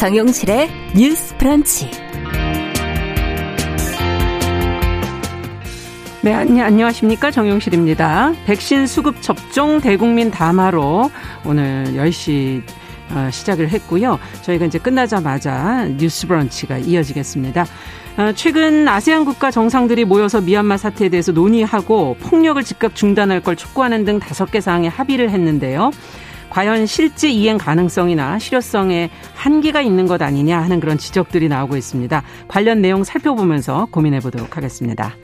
정용실의 뉴스 프런치. 네, 안녕하십니까. 정용실입니다. 백신 수급 접종 대국민 담화로 오늘 10시 어, 시작을 했고요. 저희가 이제 끝나자마자 뉴스 브런치가 이어지겠습니다. 어, 최근 아세안 국가 정상들이 모여서 미얀마 사태에 대해서 논의하고 폭력을 즉각 중단할 걸 촉구하는 등 다섯 개 사항에 합의를 했는데요. 과연 실제 이행 가능성이나 실효성에 한계가 있는 것 아니냐 하는 그런 지적들이 나오고 있습니다. 관련 내용 살펴보면서 고민해 보도록 하겠습니다.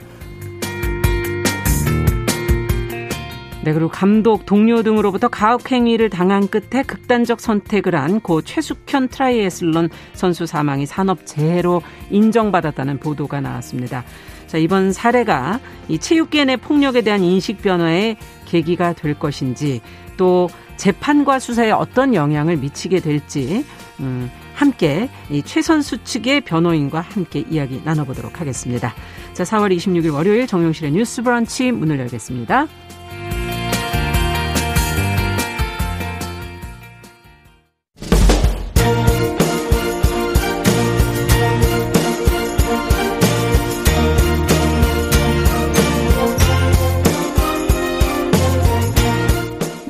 네, 그리고 감독, 동료 등으로부터 가혹행위를 당한 끝에 극단적 선택을 한 고 최숙현 트라이애슬론 선수 사망이 산업재해로 인정받았다는 보도가 나왔습니다. 자, 이번 사례가 이 체육계 내 폭력에 대한 인식 변화의 계기가 될 것인지 또 재판과 수사에 어떤 영향을 미치게 될지 음, 함께 이 최선수 측의 변호인과 함께 이야기 나눠보도록 하겠습니다. 자, 4월 26일 월요일 정용실의 뉴스 브런치 문을 열겠습니다.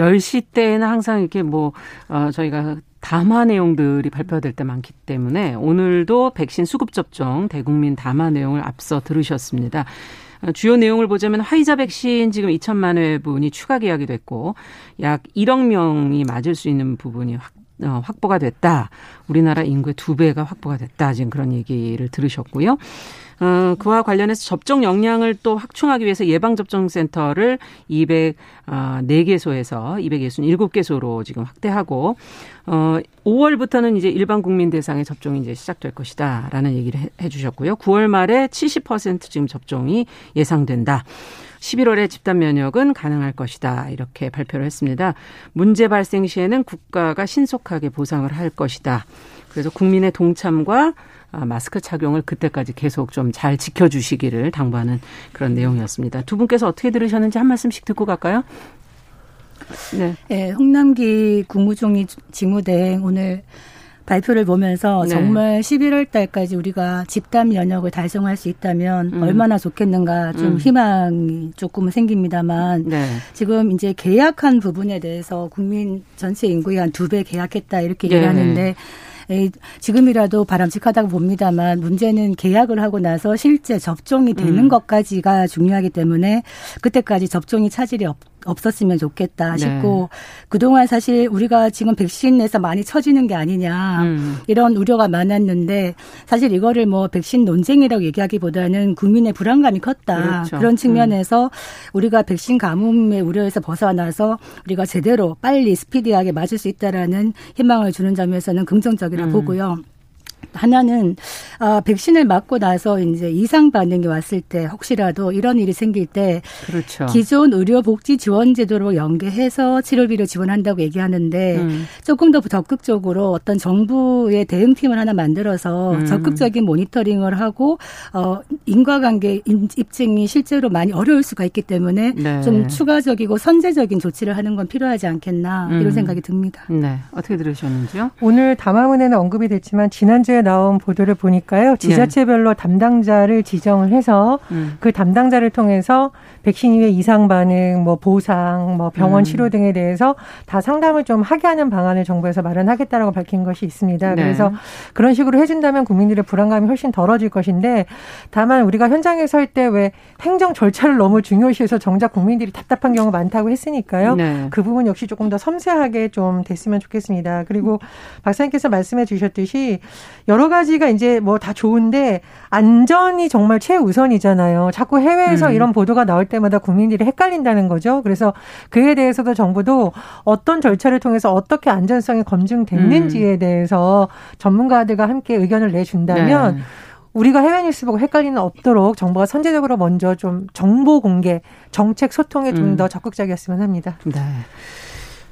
10시 때는 항상 이렇게 뭐, 어, 저희가 담화 내용들이 발표될 때 많기 때문에 오늘도 백신 수급 접종 대국민 담화 내용을 앞서 들으셨습니다. 어, 주요 내용을 보자면 화이자 백신 지금 2천만 회분이 추가 계약이 됐고 약 1억 명이 맞을 수 있는 부분이 확 어, 확보가 됐다. 우리나라 인구의 두 배가 확보가 됐다. 지금 그런 얘기를 들으셨고요. 어, 그와 관련해서 접종 역량을 또 확충하기 위해서 예방접종센터를 204개소에서 267개소로 지금 확대하고, 어, 5월부터는 이제 일반 국민 대상의 접종이 이제 시작될 것이다라는 얘기를 해, 주셨고요. 9월 말에 70% 지금 접종이 예상된다. 11월에 집단 면역은 가능할 것이다. 이렇게 발표를 했습니다. 문제 발생 시에는 국가가 신속하게 보상을 할 것이다. 그래서 국민의 동참과 아, 마스크 착용을 그때까지 계속 좀 잘 지켜주시기를 당부하는 그런 내용이었습니다. 두 분께서 어떻게 들으셨는지 한 말씀씩 듣고 갈까요? 네. 네 홍남기 국무총리 직무대행 오늘 발표를 보면서 네. 정말 11월 달까지 우리가 집단 면역을 달성할 수 있다면 음. 얼마나 좋겠는가 좀 음. 희망이 조금은 생깁니다만 네. 지금 이제 계약한 부분에 대해서 국민 전체 인구의 한 두 배 계약했다 이렇게 네. 얘기하는데 지금이라도 바람직하다고 봅니다만 문제는 계약을 하고 나서 실제 접종이 되는 음. 것까지가 중요하기 때문에 그때까지 접종이 차질이 없, 없었으면 좋겠다 네. 싶고 네. 그동안 사실 우리가 지금 백신에서 많이 처지는 게 아니냐 음. 이런 우려가 많았는데 사실 이거를 뭐 백신 논쟁이라고 얘기하기보다는 국민의 불안감이 컸다 그렇죠. 그런 측면에서 음. 우리가 백신 가뭄의 우려에서 벗어나서 우리가 제대로 빨리 스피디하게 맞을 수 있다라는 희망을 주는 점에서는 긍정적이라 음. 보고요. 하나는 아, 백신을 맞고 나서 이제 이상 반응이 왔을 때 혹시라도 이런 일이 생길 때 그렇죠. 기존 의료복지 지원 제도로 연계해서 치료비를 지원한다고 얘기하는데 음. 조금 더 적극적으로 어떤 정부의 대응팀을 하나 만들어서 음. 적극적인 모니터링을 하고 어 인과관계 입증이 실제로 많이 어려울 수가 있기 때문에 네. 좀 추가적이고 선제적인 조치를 하는 건 필요하지 않겠나 이런 음. 생각이 듭니다. 네. 어떻게 들으셨는지요? 오늘 담화문에는 언급이 됐지만 지난주에 나온 보도를 보니까 요. 지자체별로 네. 담당자를 지정을 해서 음. 그 담당자를 통해서 백신 이후에 이상 반응, 뭐 보상, 뭐 병원 음. 치료 등에 대해서 다 상담을 좀 하게 하는 방안을 정부에서 마련하겠다라고 밝힌 것이 있습니다. 네. 그래서 그런 식으로 해준다면 국민들의 불안감이 훨씬 덜어질 것인데 다만 우리가 현장에 설 때 왜 행정 절차를 너무 중요시해서 정작 국민들이 답답한 경우가 많다고 했으니까요. 네. 그 부분 역시 조금 더 섬세하게 좀 됐으면 좋겠습니다. 그리고 박사님께서 말씀해 주셨듯이 여러 가지가 이제 뭐다 좋은데 안전이 정말 최우선이잖아요. 자꾸 해외에서 음. 이런 보도가 나올 때마다 국민들이 헷갈린다는 거죠. 그래서 그에 대해서도 정부도 어떤 절차를 통해서 어떻게 안전성이 검증됐는지에 음. 대해서 전문가들과 함께 의견을 내준다면 네. 우리가 해외 뉴스 보고 헷갈리는 없도록 정부가 선제적으로 먼저 좀 정보 공개, 정책 소통에 좀더 음. 적극적이었으면 합니다. 네.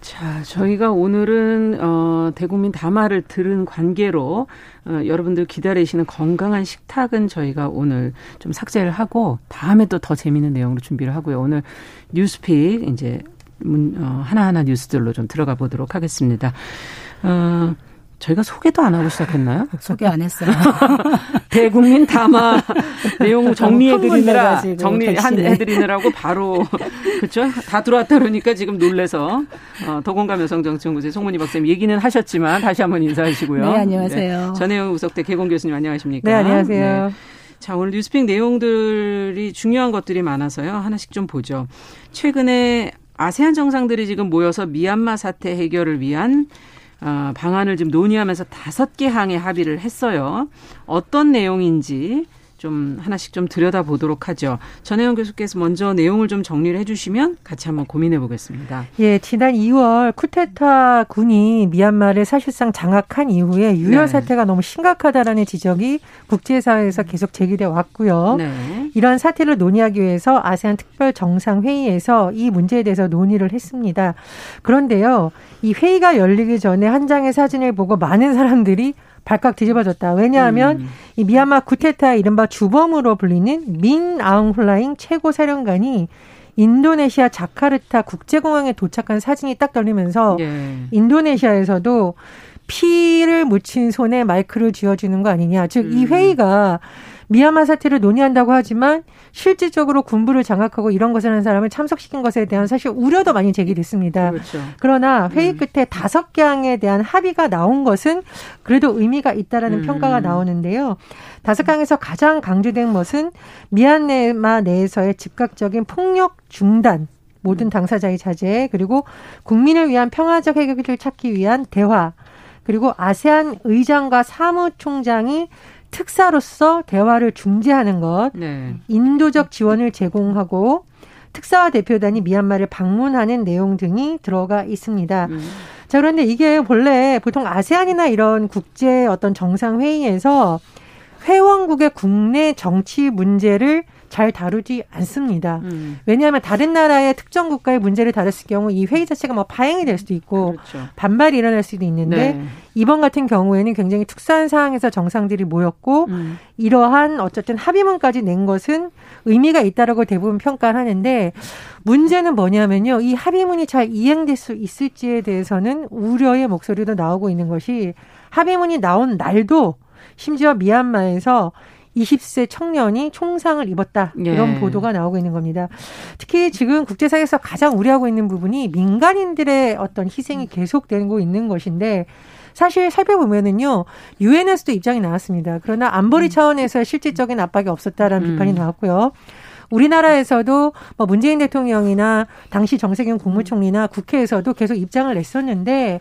자, 저희가 오늘은 어 대국민 담화를 들은 관계로 어 여러분들 기다리시는 건강한 식탁은 저희가 오늘 좀 삭제를 하고 다음에 또 더 재미있는 내용으로 준비를 하고요. 오늘 뉴스픽 이제 문, 어, 하나하나 뉴스들로 좀 들어가 보도록 하겠습니다. 어 저희가 소개도 안 하고 시작했나요? 소개 안 했어요. 대국민 담화 내용 정리해드리느라 정리해드리느라고 바로 그렇죠? 다 들어왔다 그러니까 지금 놀래서 어, 도공감 여성정치연구소의 송문희 박사님 얘기는 하셨지만 다시 한번 인사하시고요. 네 안녕하세요. 네. 전혜영 우석대 개공 교수님 안녕하십니까? 네 안녕하세요. 네. 자, 오늘 뉴스픽 내용들이 중요한 것들이 많아서요. 하나씩 좀 보죠. 최근에 아세안 정상들이 지금 모여서 미얀마 사태 해결을 위한 어, 방안을 좀 논의하면서 다섯 개 항에 합의를 했어요. 어떤 내용인지 좀 하나씩 좀 들여다 보도록 하죠. 전혜영 교수께서 먼저 내용을 좀 정리를 해주시면 같이 한번 고민해 보겠습니다. 예, 지난 2월 쿠데타 군이 미얀마를 사실상 장악한 이후에 유혈 네. 사태가 너무 심각하다라는 지적이 국제사회에서 계속 제기돼 왔고요. 네. 이런 사태를 논의하기 위해서 아세안 특별 정상 회의에서 이 문제에 대해서 논의를 했습니다. 그런데요, 이 회의가 열리기 전에 한 장의 사진을 보고 많은 사람들이 발칵 뒤집어졌다. 왜냐하면 음. 이 미얀마 구테타 이른바 주범으로 불리는 민 아웅훌라잉 최고 사령관이 인도네시아 자카르타 국제공항에 도착한 사진이 딱 떨리면서 예. 인도네시아에서도 피를 묻힌 손에 마이크를 쥐어주는 거 아니냐. 즉, 이 음. 회의가 미얀마 사태를 논의한다고 하지만 실질적으로 군부를 장악하고 이런 것을 하는 사람을 참석시킨 것에 대한 사실 우려도 많이 제기됐습니다. 그렇죠. 그러나 회의 음. 끝에 다섯 개항에 대한 합의가 나온 것은 그래도 의미가 있다라는 음. 평가가 나오는데요. 다섯 강에서 가장 강조된 것은 미얀마 내에서의 즉각적인 폭력 중단, 모든 당사자의 자제, 그리고 국민을 위한 평화적 해결을 찾기 위한 대화, 그리고 아세안 의장과 사무총장이 특사로서 대화를 중재하는 것, 네. 인도적 지원을 제공하고 특사와 대표단이 미얀마를 방문하는 내용 등이 들어가 있습니다. 음. 자, 그런데 이게 본래 보통 아세안이나 이런 국제 어떤 정상회의에서 회원국의 국내 정치 문제를 잘 다루지 않습니다. 음. 왜냐하면 다른 나라의 특정 국가의 문제를 다뤘을 경우 이 회의 자체가 뭐 파행이 될 수도 있고 그렇죠. 반발이 일어날 수도 있는데 네. 이번 같은 경우에는 굉장히 특수한 상황에서 정상들이 모였고 음. 이러한 어쨌든 합의문까지 낸 것은 의미가 있다라고 대부분 평가를 하는데 문제는 뭐냐면요. 이 합의문이 잘 이행될 수 있을지에 대해서는 우려의 목소리도 나오고 있는 것이 합의문이 나온 날도 심지어 미얀마에서 20세 청년이 총상을 입었다. 이런 예. 보도가 나오고 있는 겁니다. 특히 지금 국제사회에서 가장 우려하고 있는 부분이 민간인들의 어떤 희생이 계속되고 있는 것인데 사실 살펴보면은요 유엔에서도 입장이 나왔습니다. 그러나 안보리 음. 차원에서 실질적인 압박이 없었다라는 음. 비판이 나왔고요. 우리나라에서도 뭐 문재인 대통령이나 당시 정세균 국무총리나 국회에서도 계속 입장을 냈었는데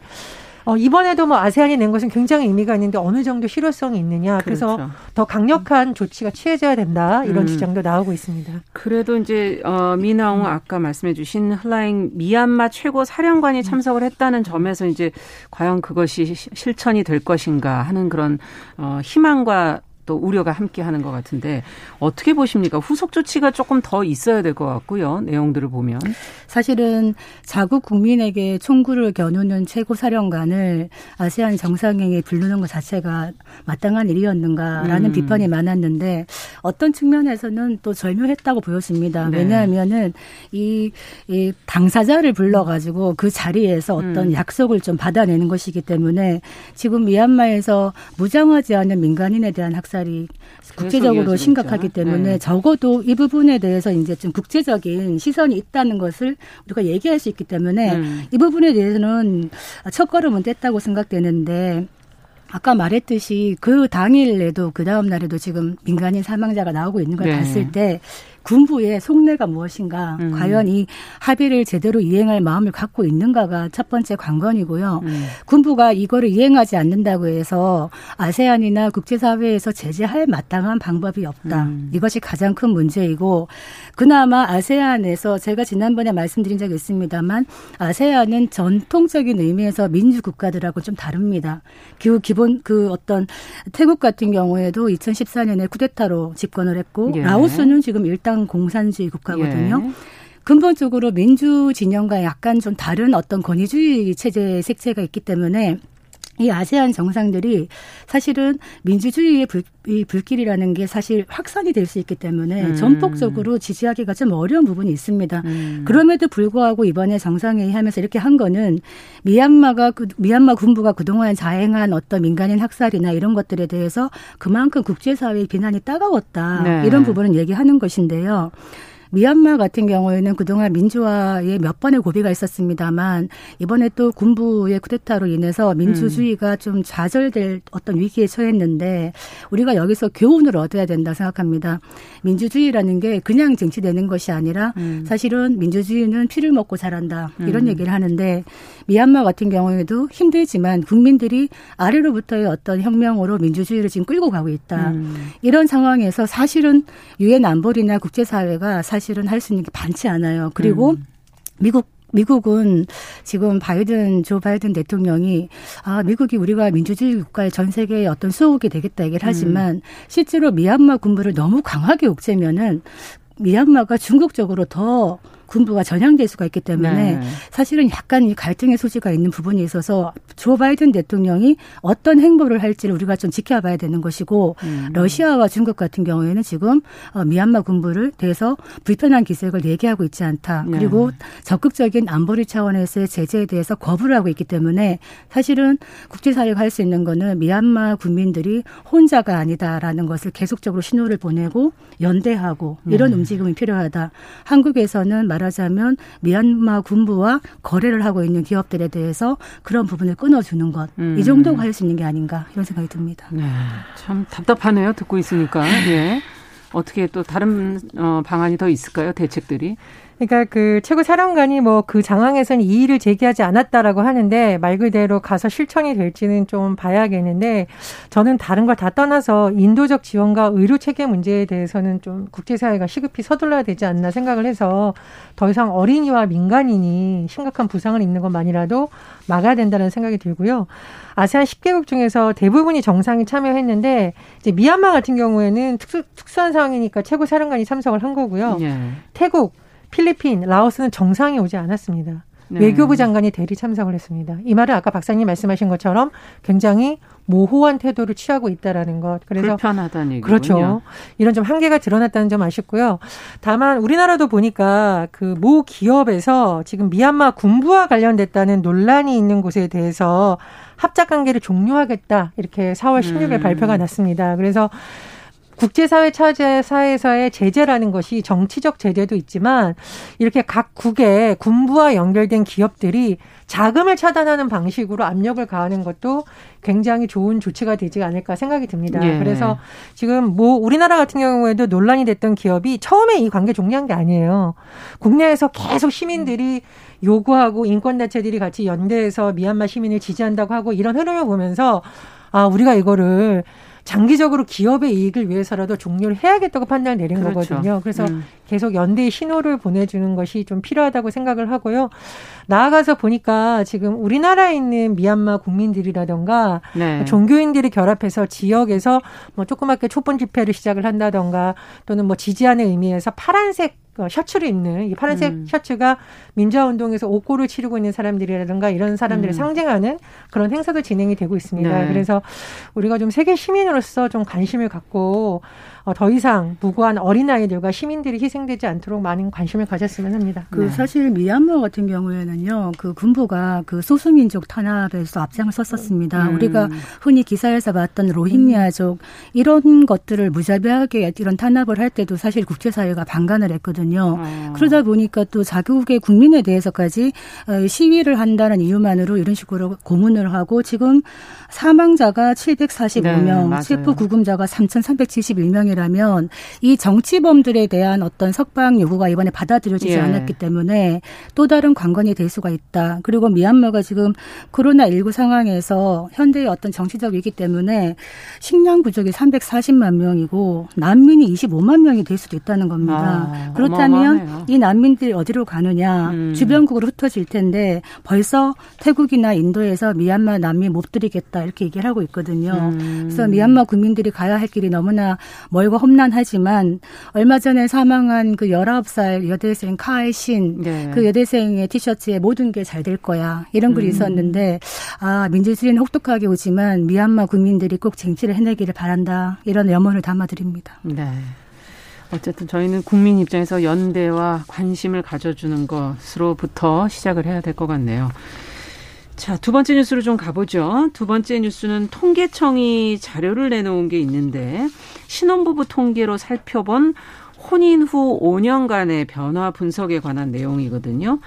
어, 이번에도 뭐 아세안이 낸 것은 굉장히 의미가 있는데 어느 정도 실효성이 있느냐. 그래서 그렇죠. 더 강력한 조치가 취해져야 된다. 이런 음. 주장도 나오고 있습니다. 그래도 이제 어, 미나옹 아까 말씀해 주신 흘라잉 미얀마 최고 사령관이 참석을 했다는 점에서 이제 과연 그것이 실천이 될 것인가 하는 그런 어, 희망과 또 우려가 함께하는 것 같은데 어떻게 보십니까? 후속 조치가 조금 더 있어야 될 것 같고요. 내용들을 보면 사실은 자국 국민에게 총구를 겨누는 최고 사령관을 아세안 정상회의에 부르는 것 자체가 마땅한 일이었는가라는 음. 비판이 많았는데 어떤 측면에서는 또 절묘했다고 보여집니다. 네. 왜냐하면은 이, 이 당사자를 불러가지고 그 자리에서 어떤 음. 약속을 좀 받아내는 것이기 때문에 지금 미얀마에서 무장하지 않은 민간인에 대한 학살 학살이 국제적으로 심각하기 때문에 네. 적어도 이 부분에 대해서 이제 좀 국제적인 시선이 있다는 것을 우리가 얘기할 수 있기 때문에 음. 이 부분에 대해서는 첫 걸음은 뗐다고 생각되는데 아까 말했듯이 그 당일에도 그 다음 날에도 지금 민간인 사망자가 나오고 있는 걸 네. 봤을 때 군부의 속내가 무엇인가, 음. 과연 이 합의를 제대로 이행할 마음을 갖고 있는가가 첫 번째 관건이고요. 음. 군부가 이거를 이행하지 않는다고 해서 아세안이나 국제사회에서 제재할 마땅한 방법이 없다. 음. 이것이 가장 큰 문제이고 그나마 아세안에서 제가 지난번에 말씀드린 적이 있습니다만 아세안은 전통적인 의미에서 민주 국가들하고 좀 다릅니다. 그 기본 그 어떤 태국 같은 경우에도 2014년에 쿠데타로 집권을 했고 예. 라오스는 지금 일당 공산주의 국가거든요. 예. 근본적으로 민주 진영과 약간 좀 다른 어떤 권위주의 체제 색채가 있기 때문에 이 아세안 정상들이 사실은 민주주의의 불, 이 불길이라는 게 사실 확산이 될 수 있기 때문에 음. 전폭적으로 지지하기가 좀 어려운 부분이 있습니다. 음. 그럼에도 불구하고 이번에 정상회의 하면서 이렇게 한 거는 미얀마가 그, 미얀마 군부가 그동안 자행한 어떤 민간인 학살이나 이런 것들에 대해서 그만큼 국제사회의 비난이 따가웠다. 네. 이런 부분은 얘기하는 것인데요. 미얀마 같은 경우에는 그동안 민주화에 몇 번의 고비가 있었습니다만 이번에 또 군부의 쿠데타로 인해서 민주주의가 음. 좀 좌절될 어떤 위기에 처했는데 우리가 여기서 교훈을 얻어야 된다 생각합니다. 민주주의라는 게 그냥 정치되는 것이 아니라 음. 사실은 민주주의는 피를 먹고 자란다 이런 음. 얘기를 하는데 미얀마 같은 경우에도 힘들지만 국민들이 아래로부터의 어떤 혁명으로 민주주의를 지금 끌고 가고 있다. 음. 이런 상황에서 사실은 유엔 안보리나 국제사회가 사실은 할 수 있는 게 많지 않아요. 그리고 음. 미국 미국은 지금 바이든 조 바이든 대통령이 아 미국이 우리가 민주주의 국가의 전 세계의 어떤 수호국이 되겠다 얘기를 하지만 음. 실제로 미얀마 군부를 너무 강하게 옥죄면은 미얀마가 중국 적으로 더 군부가 전향될 수가 있기 때문에 네. 사실은 약간 이 갈등의 소지가 있는 부분이 있어서 조 바이든 대통령이 어떤 행보를 할지를 우리가 좀 지켜봐야 되는 것이고 음. 러시아와 중국 같은 경우에는 지금 어, 미얀마 군부를 대해서 불편한 기색을 얘기하고 있지 않다. 네. 그리고 적극적인 안보리 차원에서의 제재에 대해서 거부를 하고 있기 때문에 사실은 국제사회가 할 수 있는 거는 미얀마 국민들이 혼자가 아니다라는 것을 계속적으로 신호를 보내고 연대하고 이런 음. 움직임이 필요하다. 한국에서는 말하자면 미얀마 군부와 거래를 하고 있는 기업들에 대해서 그런 부분을 끊어주는 것. 음. 이 정도가 할 수 있는 게 아닌가 이런 생각이 듭니다. 네, 참 답답하네요. 듣고 있으니까. 예. 어떻게 또 다른 어, 방안이 더 있을까요? 대책들이? 그러니까 그 최고 사령관이 뭐 그 장항에서는 이의를 제기하지 않았다라고 하는데 말 그대로 가서 실천이 될지는 좀 봐야겠는데 저는 다른 걸 다 떠나서 인도적 지원과 의료 체계 문제에 대해서는 좀 국제사회가 시급히 서둘러야 되지 않나 생각을 해서 더 이상 어린이와 민간인이 심각한 부상을 입는 것만이라도 막아야 된다는 생각이 들고요. 아세안 10개국 중에서 대부분이 정상이 참여했는데 이제 미얀마 같은 경우에는 특수, 특수한 상황이니까 최고 사령관이 참석을 한 거고요. 예. 태국 필리핀, 라오스는 정상이 오지 않았습니다. 네. 외교부 장관이 대리 참석을 했습니다. 이 말은 아까 박사님 말씀하신 것처럼 굉장히 모호한 태도를 취하고 있다라는 것. 그래서 불편하다는 얘기군요. 그렇죠. 이런 좀 한계가 드러났다는 점 아쉽고요. 다만 우리나라도 보니까 그 모 기업에서 지금 미얀마 군부와 관련됐다는 논란이 있는 곳에 대해서 합작 관계를 종료하겠다 이렇게 4월 16일 음. 발표가 났습니다. 그래서 국제사회 차제사에서의 제재라는 것이 정치적 제재도 있지만 이렇게 각 국의 군부와 연결된 기업들이 자금을 차단하는 방식으로 압력을 가하는 것도 굉장히 좋은 조치가 되지 않을까 생각이 듭니다. 예. 그래서 지금 뭐 우리나라 같은 경우에도 논란이 됐던 기업이 처음에 이 관계 종료한 게 아니에요. 국내에서 계속 시민들이 요구하고 인권단체들이 같이 연대해서 미얀마 시민을 지지한다고 하고 이런 흐름을 보면서 아, 우리가 이거를 장기적으로 기업의 이익을 위해서라도 종료를 해야겠다고 판단을 내린 그렇죠. 거거든요. 그래서 음. 계속 연대의 신호를 보내주는 것이 좀 필요하다고 생각을 하고요. 나아가서 보니까 지금 우리나라에 있는 미얀마 국민들이라던가 네. 종교인들이 결합해서 지역에서 뭐 조그맣게 촛불 집회를 시작을 한다던가 또는 뭐 지지하는 의미에서 파란색 그 셔츠를 입는 이 파란색 음. 셔츠가 민주화 운동에서 옥고를 치르고 있는 사람들이라든가 이런 사람들을 음. 상징하는 그런 행사도 진행이 되고 있습니다. 네. 그래서 우리가 좀 세계 시민으로서 좀 관심을 갖고 어, 더 이상 무고한 어린아이들과 시민들이 희생되지 않도록 많은 관심을 가졌으면 합니다. 그 네. 사실 미얀마 같은 경우에는요, 그 군부가 그 소수민족 탄압에서 앞장을 섰었습니다. 음. 우리가 흔히 기사에서 봤던 로힝야족 이런 것들을 무자비하게 이런 탄압을 할 때도 사실 국제사회가 방관을 했거든요. 아. 그러다 보니까 또 자국의 국민 에 대해서까지 어, 시위를 한다는 이유만으로 이런 식으로 고문을 하고 지금 사망자가 745명, 네, 체포 구금자가 3,371명이라면 이 정치범들에 대한 어떤 석방 요구가 이번에 받아들여지지 예. 않았기 때문에 또 다른 관건이 될 수가 있다. 그리고 미얀마가 지금 코로나19 상황에서 현대의 어떤 정치적 위기 때문에 식량 부족이 340만 명이고 난민이 25만 명이 될 수도 있다는 겁니다. 아, 그렇다면 어마어마하네요. 이 난민들이 어디로 가느냐 음. 주변국으로 흩어질 텐데 벌써 태국이나 인도에서 미얀마 난민 못 들이겠다 이렇게 얘기를 하고 있거든요. 음. 그래서 미얀마 국민들이 가야 할 길이 너무나 멀고 험난하지만 얼마 전에 사망한 그 19살 여대생 카이신 네. 그 여대생의 티셔츠에 모든 게 잘 될 거야 이런 글이 음. 있었는데 아 민주주의는 혹독하게 오지만 미얀마 국민들이 꼭 쟁취를 해내기를 바란다 이런 염원을 담아드립니다. 네. 어쨌든 저희는 국민 입장에서 연대와 관심을 가져주는 것으로부터 시작을 해야 될 것 같네요. 자, 두 번째 뉴스로 좀 가보죠. 두 번째 뉴스는 통계청이 자료를 내놓은 게 있는데 신혼부부 통계로 살펴본 혼인 후 5년간의 변화 분석에 관한 내용이거든요.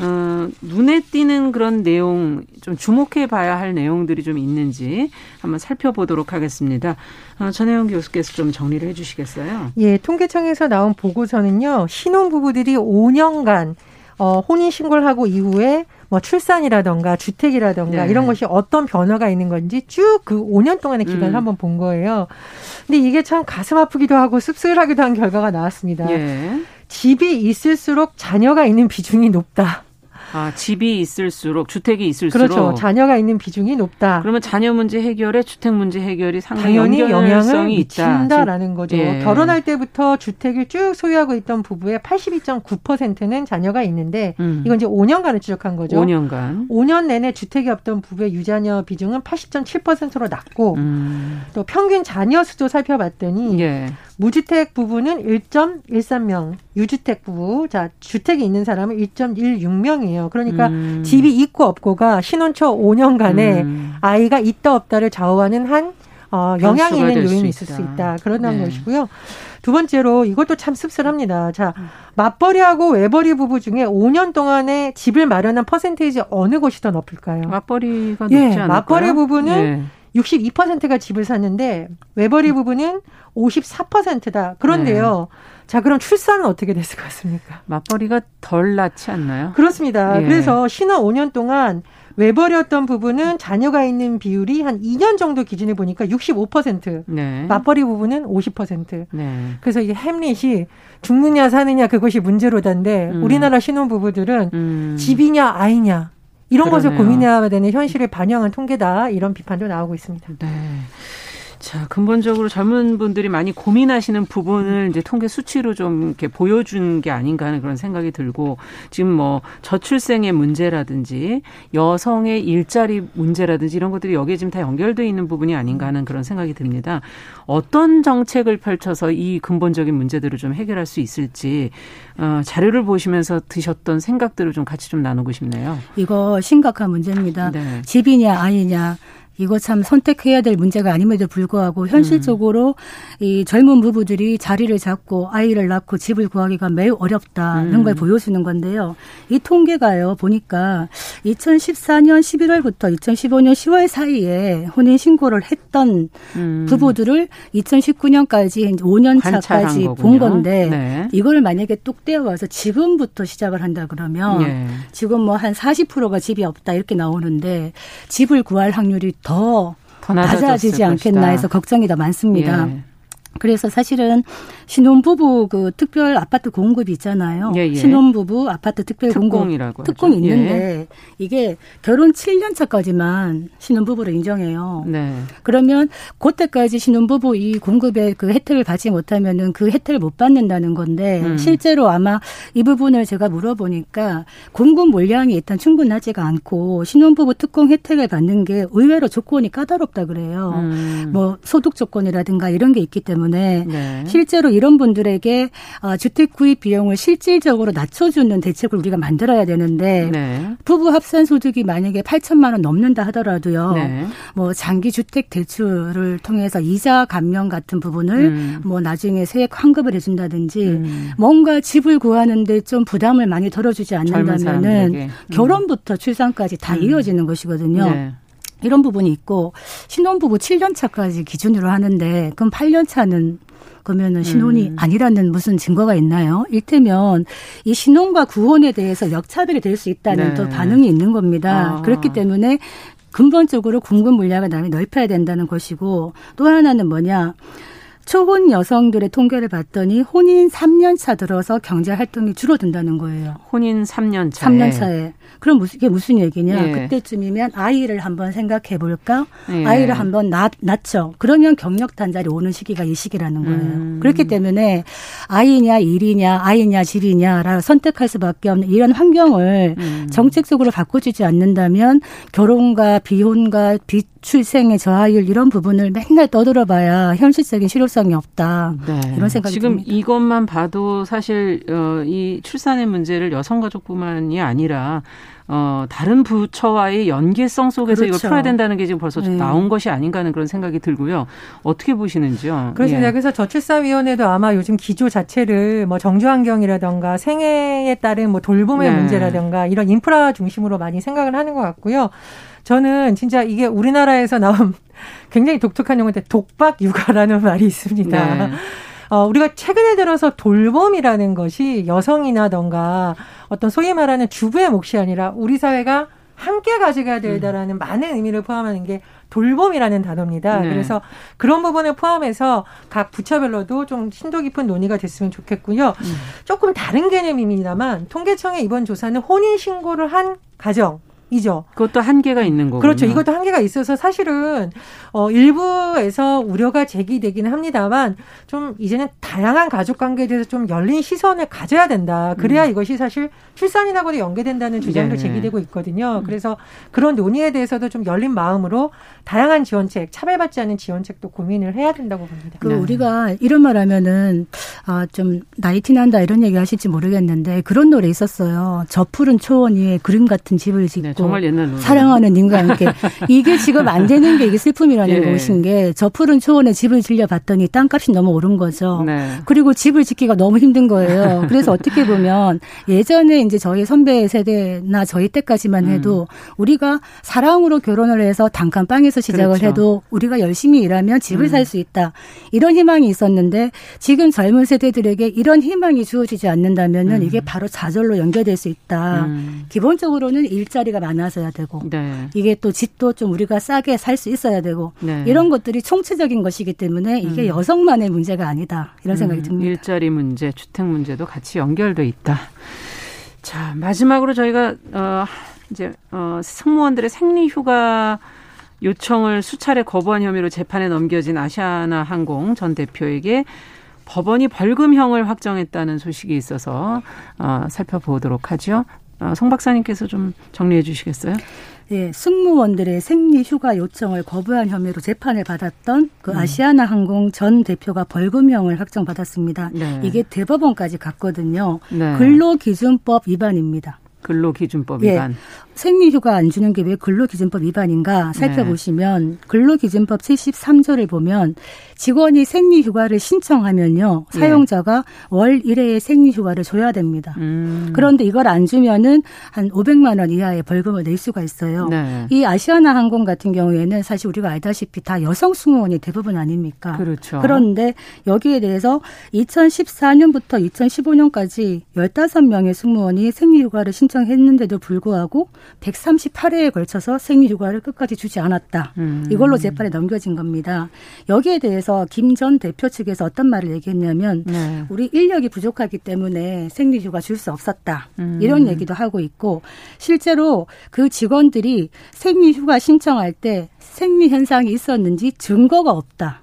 어, 눈에 띄는 그런 내용 좀 주목해 봐야 할 내용들이 좀 있는지 한번 살펴보도록 하겠습니다. 어, 전혜영 교수께서 좀 정리를 해 주시겠어요? 예, 통계청에서 나온 보고서는요. 신혼 부부들이 5년간 어, 혼인 신고를 하고 이후에 뭐 출산이라던가 주택이라던가 네. 이런 것이 어떤 변화가 있는 건지 쭉 그 5년 동안의 기간을 음. 한번 본 거예요. 근데 이게 참 가슴 아프기도 하고 씁쓸하기도 한 결과가 나왔습니다. 예. 집이 있을수록 자녀가 있는 비중이 높다. 아, 집이 있을수록 주택이 있을수록 그렇죠. 자녀가 있는 비중이 높다. 그러면 자녀 문제 해결에 주택 문제 해결이 상당히 영향을 미친다라는 거죠. 예. 결혼할 때부터 주택을 쭉 소유하고 있던 부부의 82.9%는 자녀가 있는데 음. 이건 이제 5년간을 추적한 거죠. 5년간. 5년 내내 주택이 없던 부부의 유자녀 비중은 80.7%로 낮고 음. 또 평균 자녀 수도 살펴봤더니 예. 무주택 부부는 1.13명, 유주택 부부, 자, 주택이 있는 사람은 1.16명이에요. 그러니까 음. 집이 있고 없고가 신혼 초 5년간에 음. 아이가 있다 없다를 좌우하는 한 어, 영향이 있는 요인이 있을 수 있다. 그런 네. 것이고요. 두 번째로 이것도 참 씁쓸합니다. 자, 맞벌이하고 외벌이 부부 중에 5년 동안에 집을 마련한 퍼센테이지 어느 곳이 더 높을까요? 맞벌이가 높지 예, 않을까요? 맞벌이 부부는 네. 62%가 집을 샀는데 외벌이 부부는 54%다. 그런데요. 네. 자, 그럼 출산은 어떻게 됐을 것 같습니까? 맞벌이가 덜 낫지 않나요? 그렇습니다. 예. 그래서 신혼 5년 동안 외벌이었던 부부는 자녀가 있는 비율이 한 2년 정도 기준에 보니까 65%. 네. 맞벌이 부부는 50%. 네. 그래서 이게 햄릿이 죽느냐 사느냐 그것이 문제로단데 음. 우리나라 신혼 부부들은 음. 집이냐 아이냐 이런 그러네요. 것을 고민해야 되는 현실을 반영한 통계다 이런 비판도 나오고 있습니다. 네. 자, 근본적으로 젊은 분들이 많이 고민하시는 부분을 이제 통계 수치로 좀 이렇게 보여준 게 아닌가 하는 그런 생각이 들고 지금 뭐 저출생의 문제라든지 여성의 일자리 문제라든지 이런 것들이 여기에 지금 다 연결돼 있는 부분이 아닌가 하는 그런 생각이 듭니다. 어떤 정책을 펼쳐서 이 근본적인 문제들을 좀 해결할 수 있을지 어, 자료를 보시면서 드셨던 생각들을 좀 같이 좀 나누고 싶네요. 이거 심각한 문제입니다. 네. 집이냐 아니냐 이거 참 선택해야 될 문제가 아님에도 불구하고 현실적으로 음. 이 젊은 부부들이 자리를 잡고 아이를 낳고 집을 구하기가 매우 어렵다는 음. 걸 보여주는 건데요. 이 통계가요 보니까 2014년 11월부터 2015년 10월 사이에 혼인 신고를 했던 음. 부부들을 2019년까지 5년 차까지 본 건데 네. 이걸 만약에 뚝 떼어와서 지금부터 시작을 한다 그러면 네. 지금 뭐 한 40%가 집이 없다 이렇게 나오는데 집을 구할 확률이 더더 낮아지지 않겠나 해서 걱정이 더 많습니다. 예. 그래서 사실은 신혼부부 그 특별 아파트 공급이 있잖아요. 예, 예. 신혼부부 아파트 특별 공급 특공이 있는데 예. 이게 결혼 7년 차까지만 신혼부부를 인정해요. 네. 그러면 그때까지 신혼부부 이 공급의 그 혜택을 받지 못하면은 그 혜택을 못 받는다는 건데 음. 실제로 아마 이 부분을 제가 물어보니까 공급 물량이 일단 충분하지가 않고 신혼부부 특공 혜택을 받는 게 의외로 조건이 까다롭다 그래요. 음. 뭐 소득 조건이라든가 이런 게 있기 때문에 때문에 네. 실제로 이런 분들에게 어, 주택 구입 비용을 실질적으로 낮춰주는 대책을 우리가 만들어야 되는데 네. 부부 합산 소득이 만약에 8천만 원 넘는다 하더라도요. 네. 뭐 장기 주택 대출을 통해서 이자 감면 같은 부분을 음. 뭐 나중에 세액 환급을 해준다든지 음. 뭔가 집을 구하는데 좀 부담을 많이 덜어주지 않는다면은 음. 결혼부터 출산까지 다 음. 이어지는 것이거든요. 네. 이런 부분이 있고 신혼부부 7년 차까지 기준으로 하는데 그럼 8년 차는 그러면은 신혼이 음. 아니라는 무슨 증거가 있나요? 일테면 이 신혼과 구혼에 대해서 역차별이 될 수 있다는 네. 또 반응이 있는 겁니다. 아. 그렇기 때문에 근본적으로 공급 물량을 남이 넓혀야 된다는 것이고 또 하나는 뭐냐? 초혼 여성들의 통계를 봤더니 혼인 3년 차 들어서 경제 활동이 줄어든다는 거예요. 혼인 3년 차에. 3년 차에. 그럼 무슨 이게 무슨 얘기냐? 예. 그때쯤이면 아이를 한번 생각해 볼까? 예. 아이를 한번 낳, 낳죠. 그러면 경력 단절이 오는 시기가 이 시기라는 거예요. 음. 그렇기 때문에 아이냐 일이냐 아이냐 집이냐라 선택할 수밖에 없는 이런 환경을 음. 정책적으로 바꿔주지 않는다면 결혼과 비혼과 비 출생의 저하율 이런 부분을 맨날 떠들어봐야 현실적인 실효성이 없다. 네. 이런 생각이 지금 듭니다. 이것만 봐도 사실 어, 이 출산의 문제를 여성가족뿐만이 아니라 어, 다른 부처와의 연계성 속에서 그렇죠. 이걸 풀어야 된다는 게 지금 벌써 네. 나온 것이 아닌가 하는 그런 생각이 들고요. 어떻게 보시는지요? 그렇습니다. 예. 그래서 저출산위원회도 아마 요즘 기조 자체를 뭐 정주환경이라던가 생애에 따른 뭐 돌봄의 네. 문제라던가 이런 인프라 중심으로 많이 생각을 하는 것 같고요. 저는 진짜 이게 우리나라에서 나온 굉장히 독특한 용어인데 독박 육아라는 말이 있습니다. 네. 어, 우리가 최근에 들어서 돌봄이라는 것이 여성이나던가 어떤 소위 말하는 주부의 몫이 아니라 우리 사회가 함께 가져가야 되다라는 음. 많은 의미를 포함하는 게 돌봄이라는 단어입니다. 네. 그래서 그런 부분을 포함해서 각 부처별로도 좀 심도 깊은 논의가 됐으면 좋겠고요. 음. 조금 다른 개념입니다만 통계청의 이번 조사는 혼인 신고를 한 가정 이죠. 그것도 한계가 있는 거고. 그렇죠. 이것도 한계가 있어서 사실은 어 일부에서 우려가 제기되기는 합니다만 좀 이제는 다양한 가족 관계에 대해서 좀 열린 시선을 가져야 된다. 그래야 음. 이것이 사실 출산이나고도 연계된다는 주장도 네. 제기되고 있거든요. 음. 그래서 그런 논의에 대해서도 좀 열린 마음으로 다양한 지원책, 차별받지 않은 지원책도 고민을 해야 된다고 봅니다. 그 네. 우리가 이런 말 하면은 아 좀 나이티 난다 이런 얘기 하실지 모르겠는데 그런 노래 있었어요. 저 푸른 초원 위에 그림 같은 집을 짓고 네, 정말 옛날 노래. 사랑하는 님과 함께 이게 지금 안 되는 게 이게 슬픔이라는 예. 것인 게 저 푸른 초원에 집을 질려 봤더니 땅값이 너무 오른 거죠. 네. 그리고 집을 짓기가 너무 힘든 거예요. 그래서 어떻게 보면 예전에 이제 저희 선배 세대나 저희 때까지만 해도 음. 우리가 사랑으로 결혼을 해서 단칸방에 서 시작을 그렇죠. 해도 우리가 열심히 일하면 집을 음. 살수 있다. 이런 희망이 있었는데 지금 젊은 세대들에게 이런 희망이 주어지지 않는다면은 음. 이게 바로 좌절로 연결될 수 있다. 음. 기본적으로는 일자리가 많아져야 되고 네. 이게 또 집도 좀 우리가 싸게 살 수 있어야 되고 네. 이런 것들이 총체적인 것이기 때문에 이게 음. 여성만의 문제가 아니다. 이런 생각이 음. 듭니다. 일자리 문제, 주택 문제도 같이 연결돼 있다. 자, 마지막으로 저희가 어 이제 어 승무원들의 생리 휴가 요청을 수차례 거부한 혐의로 재판에 넘겨진 아시아나 항공 전 대표에게 법원이 벌금형을 확정했다는 소식이 있어서 어 살펴보도록 하죠. 어, 송 박사님께서 좀 정리해 주시겠어요? 예, 승무원들의 생리 휴가 요청을 거부한 혐의로 재판을 받았던 그 음. 아시아나 항공 전 대표가 벌금형을 확정받았습니다. 네. 이게 대법원까지 갔거든요. 네. 근로기준법 위반입니다. 근로기준법 위반. 예. 생리휴가 안 주는 게 왜 근로기준법 위반인가 살펴보시면 네. 근로기준법 73조를 보면 직원이 생리휴가를 신청하면요 네. 사용자가 월 1회의 생리휴가를 줘야 됩니다. 음. 그런데 이걸 안 주면은 한 500만 원 이하의 벌금을 낼 수가 있어요. 네. 이 아시아나 항공 같은 경우에는 사실 우리가 알다시피 다 여성 승무원이 대부분 아닙니까? 그렇죠. 그런데 여기에 대해서 2014년부터 2015년까지 15명의 승무원이 생리휴가를 신청했는데도 불구하고 138회에 걸쳐서 생리휴가를 끝까지 주지 않았다. 음. 이걸로 재판에 넘겨진 겁니다. 여기에 대해서 김 전 대표 측에서 어떤 말을 얘기했냐면 네. 우리 인력이 부족하기 때문에 생리휴가 줄 수 없었다. 음. 이런 얘기도 하고 있고 실제로 그 직원들이 생리휴가 신청할 때 생리 현상이 있었는지 증거가 없다.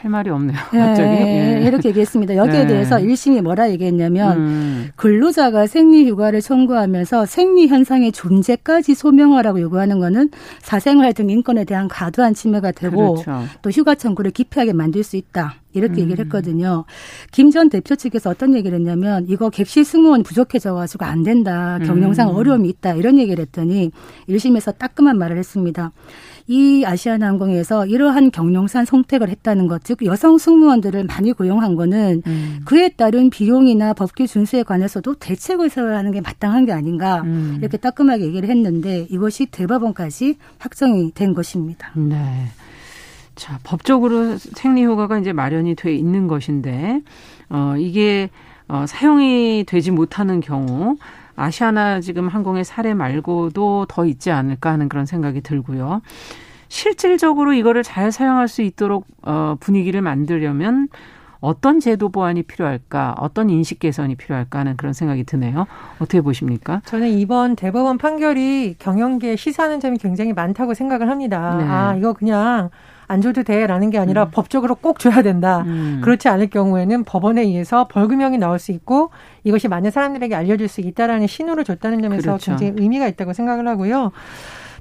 할 말이 없네요. 갑자기 네, 예. 이렇게 얘기했습니다. 여기에 네. 대해서 1심이 뭐라 얘기했냐면 음. 근로자가 생리휴가를 청구하면서 생리 현상의 존재까지 소명하라고 요구하는 것은 사생활 등 인권에 대한 과도한 침해가 되고 그렇죠. 또 휴가 청구를 기피하게 만들 수 있다. 이렇게 음. 얘기를 했거든요. 김전 대표 측에서 어떤 얘기를 했냐면 이거 객실 승무원 부족해져가지고 안 된다. 경영상 음. 어려움이 있다. 이런 얘기를 했더니 1심에서 따끔한 말을 했습니다. 이 아시아나항공에서 이러한 경영상 선택을 했다는 것, 즉 여성 승무원들을 많이 고용한 거는 음. 그에 따른 비용이나 법규 준수에 관해서도 대책을 세워야 하는 게 마땅한 게 아닌가 음. 이렇게 따끔하게 얘기를 했는데 이것이 대법원까지 확정이 된 것입니다. 네. 자, 법적으로 생리휴가가 이제 마련이 돼 있는 것인데, 어, 이게, 어, 사용이 되지 못하는 경우, 아시아나 지금 항공의 사례 말고도 더 있지 않을까 하는 그런 생각이 들고요. 실질적으로 이거를 잘 사용할 수 있도록 어 분위기를 만들려면 어떤 제도 보완이 필요할까, 어떤 인식 개선이 필요할까 하는 그런 생각이 드네요. 어떻게 보십니까? 저는 이번 대법원 판결이 경영계에 시사하는 점이 굉장히 많다고 생각을 합니다. 네. 아, 이거 그냥 안 줘도 돼라는 게 아니라 음. 법적으로 꼭 줘야 된다. 음. 그렇지 않을 경우에는 법원에 의해서 벌금형이 나올 수 있고 이것이 많은 사람들에게 알려줄 수 있다라는 신호를 줬다는 점에서 그렇죠. 굉장히 의미가 있다고 생각을 하고요.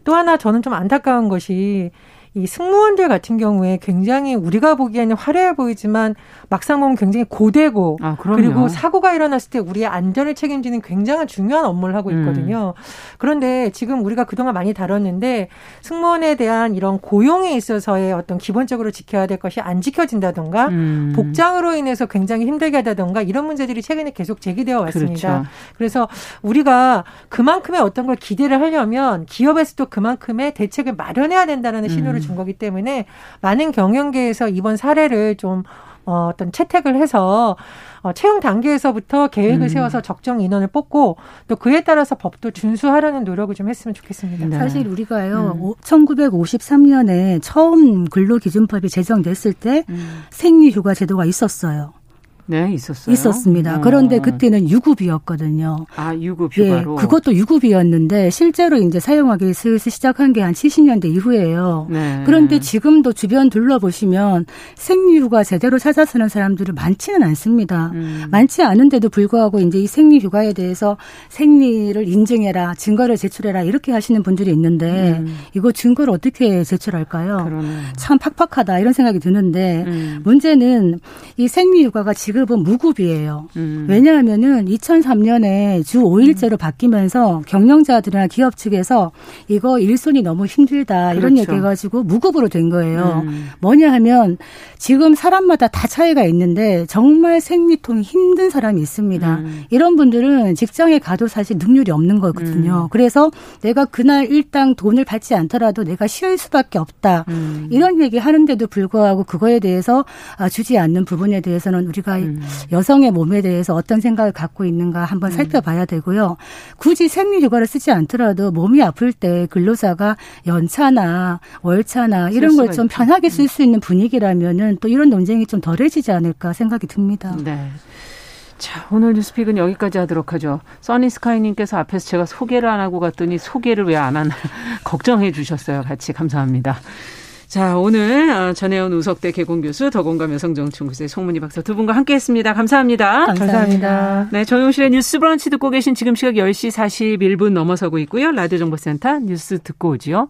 또 하나 저는 좀 안타까운 것이 이 승무원들 같은 경우에 굉장히 우리가 보기에는 화려해 보이지만 막상 보면 굉장히 고되고 아, 그리고 사고가 일어났을 때 우리의 안전을 책임지는 굉장히 중요한 업무를 하고 있거든요. 음. 그런데 지금 우리가 그동안 많이 다뤘는데 승무원에 대한 이런 고용에 있어서의 어떤 기본적으로 지켜야 될 것이 안 지켜진다던가 음. 복장으로 인해서 굉장히 힘들게 하다던가 이런 문제들이 최근에 계속 제기되어 왔습니다. 그렇죠. 그래서 우리가 그만큼의 어떤 걸 기대를 하려면 기업에서도 그만큼의 대책을 마련해야 된다는 신호를 준 거기 때문에 많은 경영계에서 이번 사례를 좀 어, 어떤 채택을 해서 어, 채용 단계에서부터 계획을 음. 세워서 적정 인원을 뽑고 또 그에 따라서 법도 준수하려는 노력을 좀 했으면 좋겠습니다. 네. 사실 우리가요, 음. 1953년에 처음 근로기준법이 제정됐을 때 음. 생리휴가 제도가 있었어요. 네, 있었어요. 있었습니다. 어. 그런데 그때는 유급이었거든요. 아, 유급 휴가로. 예, 그것도 유급이었는데 실제로 이제 사용하기 슬슬 시작한 게 한 70년대 이후에요. 네. 그런데 지금도 주변 둘러보시면 생리휴가 제대로 찾아 쓰는 사람들은 많지는 않습니다. 음. 많지 않은데도 불구하고 이제 이 생리휴가에 대해서 생리를 인증해라, 증거를 제출해라 이렇게 하시는 분들이 있는데 음. 이거 증거를 어떻게 제출할까요? 그러네. 참 팍팍하다 이런 생각이 드는데 음. 문제는 이 생리휴가가 지금 지급은 무급이에요. 음. 왜냐하면은 2003년에 주 5일제로 바뀌면서 경영자들이나 기업 측에서 이거 일손이 너무 힘들다 이런 그렇죠. 얘기 해가지고 무급으로 된 거예요. 음. 뭐냐 하면 지금 사람마다 다 차이가 있는데 정말 생리통이 힘든 사람이 있습니다. 음. 이런 분들은 직장에 가도 사실 능률이 없는 거거든요. 음. 그래서 내가 그날 일당 돈을 받지 않더라도 내가 쉴 수밖에 없다. 음. 이런 얘기 하는데도 불구하고 그거에 대해서 아, 주지 않는 부분에 대해서는 우리가 음. 여성의 몸에 대해서 어떤 생각을 갖고 있는가 한번 음. 살펴봐야 되고요. 굳이 생리휴가를 쓰지 않더라도 몸이 아플 때 근로자가 연차나 월차나 이런 걸 좀 편하게 쓸 수 있는 분위기라면은 또 이런 논쟁이 좀 덜해지지 않을까 생각이 듭니다. 네. 자, 오늘 뉴스픽은 여기까지 하도록 하죠. 써니스카이님께서 앞에서 제가 소개를 안 하고 갔더니 소개를 왜 안 하나 걱정해 주셨어요. 같이 감사합니다. 자, 오늘 어, 전혜원 우석대 개공교수 더공감 여성정치연구소의 송문희 박사 두 분과 함께했습니다. 감사합니다. 감사합니다. 네, 정용실의 뉴스 브런치 듣고 계신 지금 시각 10시 41분 넘어서고 있고요. 라디오 정보센터 뉴스 듣고 오지요.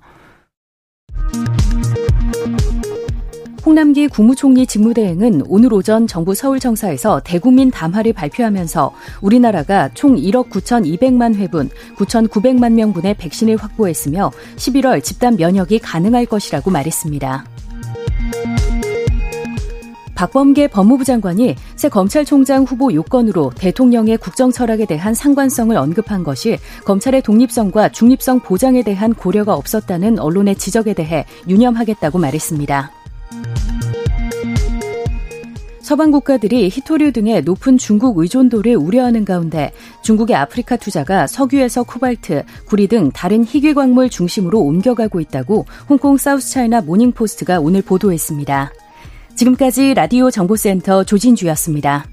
홍남기 국무총리 직무대행은 오늘 오전 정부 서울청사에서 대국민 담화를 발표하면서 우리나라가 총 1억 9,200만 회분, 9,900만 명분의 백신을 확보했으며 11월 집단 면역이 가능할 것이라고 말했습니다. 박범계 법무부 장관이 새 검찰총장 후보 요건으로 대통령의 국정 철학에 대한 상관성을 언급한 것이 검찰의 독립성과 중립성 보장에 대한 고려가 없었다는 언론의 지적에 대해 유념하겠다고 말했습니다. 서방 국가들이 히토류 등의 높은 중국 의존도를 우려하는 가운데 중국의 아프리카 투자가 석유에서 코발트, 구리 등 다른 희귀 광물 중심으로 옮겨가고 있다고 홍콩 사우스차이나 모닝포스트가 오늘 보도했습니다. 지금까지 라디오 정보센터 조진주였습니다.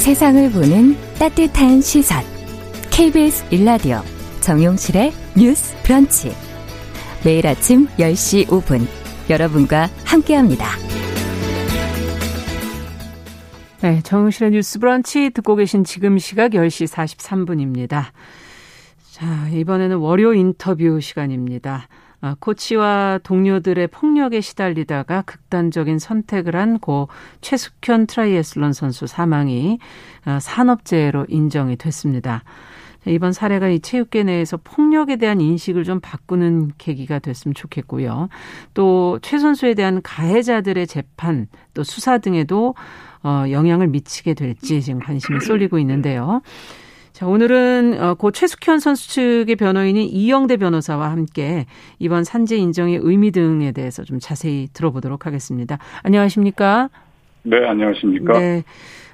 세상을 보는 따뜻한 시선. KBS 일라디오 정용실의 뉴스 브런치. 매일 아침 10시 5분 여러분과 함께합니다. 네, 정용실의 뉴스 브런치 듣고 계신 지금 시각 10시 43분입니다. 자, 이번에는 월요 인터뷰 시간입니다. 아, 코치와 동료들의 폭력에 시달리다가 극단적인 선택을 한 고 최숙현 트라이애슬론 선수 사망이 아, 산업재해로 인정이 됐습니다. 이번 사례가 이 체육계 내에서 폭력에 대한 인식을 좀 바꾸는 계기가 됐으면 좋겠고요. 또 최 선수에 대한 가해자들의 재판 또 수사 등에도 어, 영향을 미치게 될지 지금 관심이 쏠리고 있는데요. 자, 오늘은 어, 고 최숙현 선수 측의 변호인인 이영대 변호사와 함께 이번 산재 인정의 의미 등에 대해서 좀 자세히 들어보도록 하겠습니다. 안녕하십니까? 네, 안녕하십니까? 네.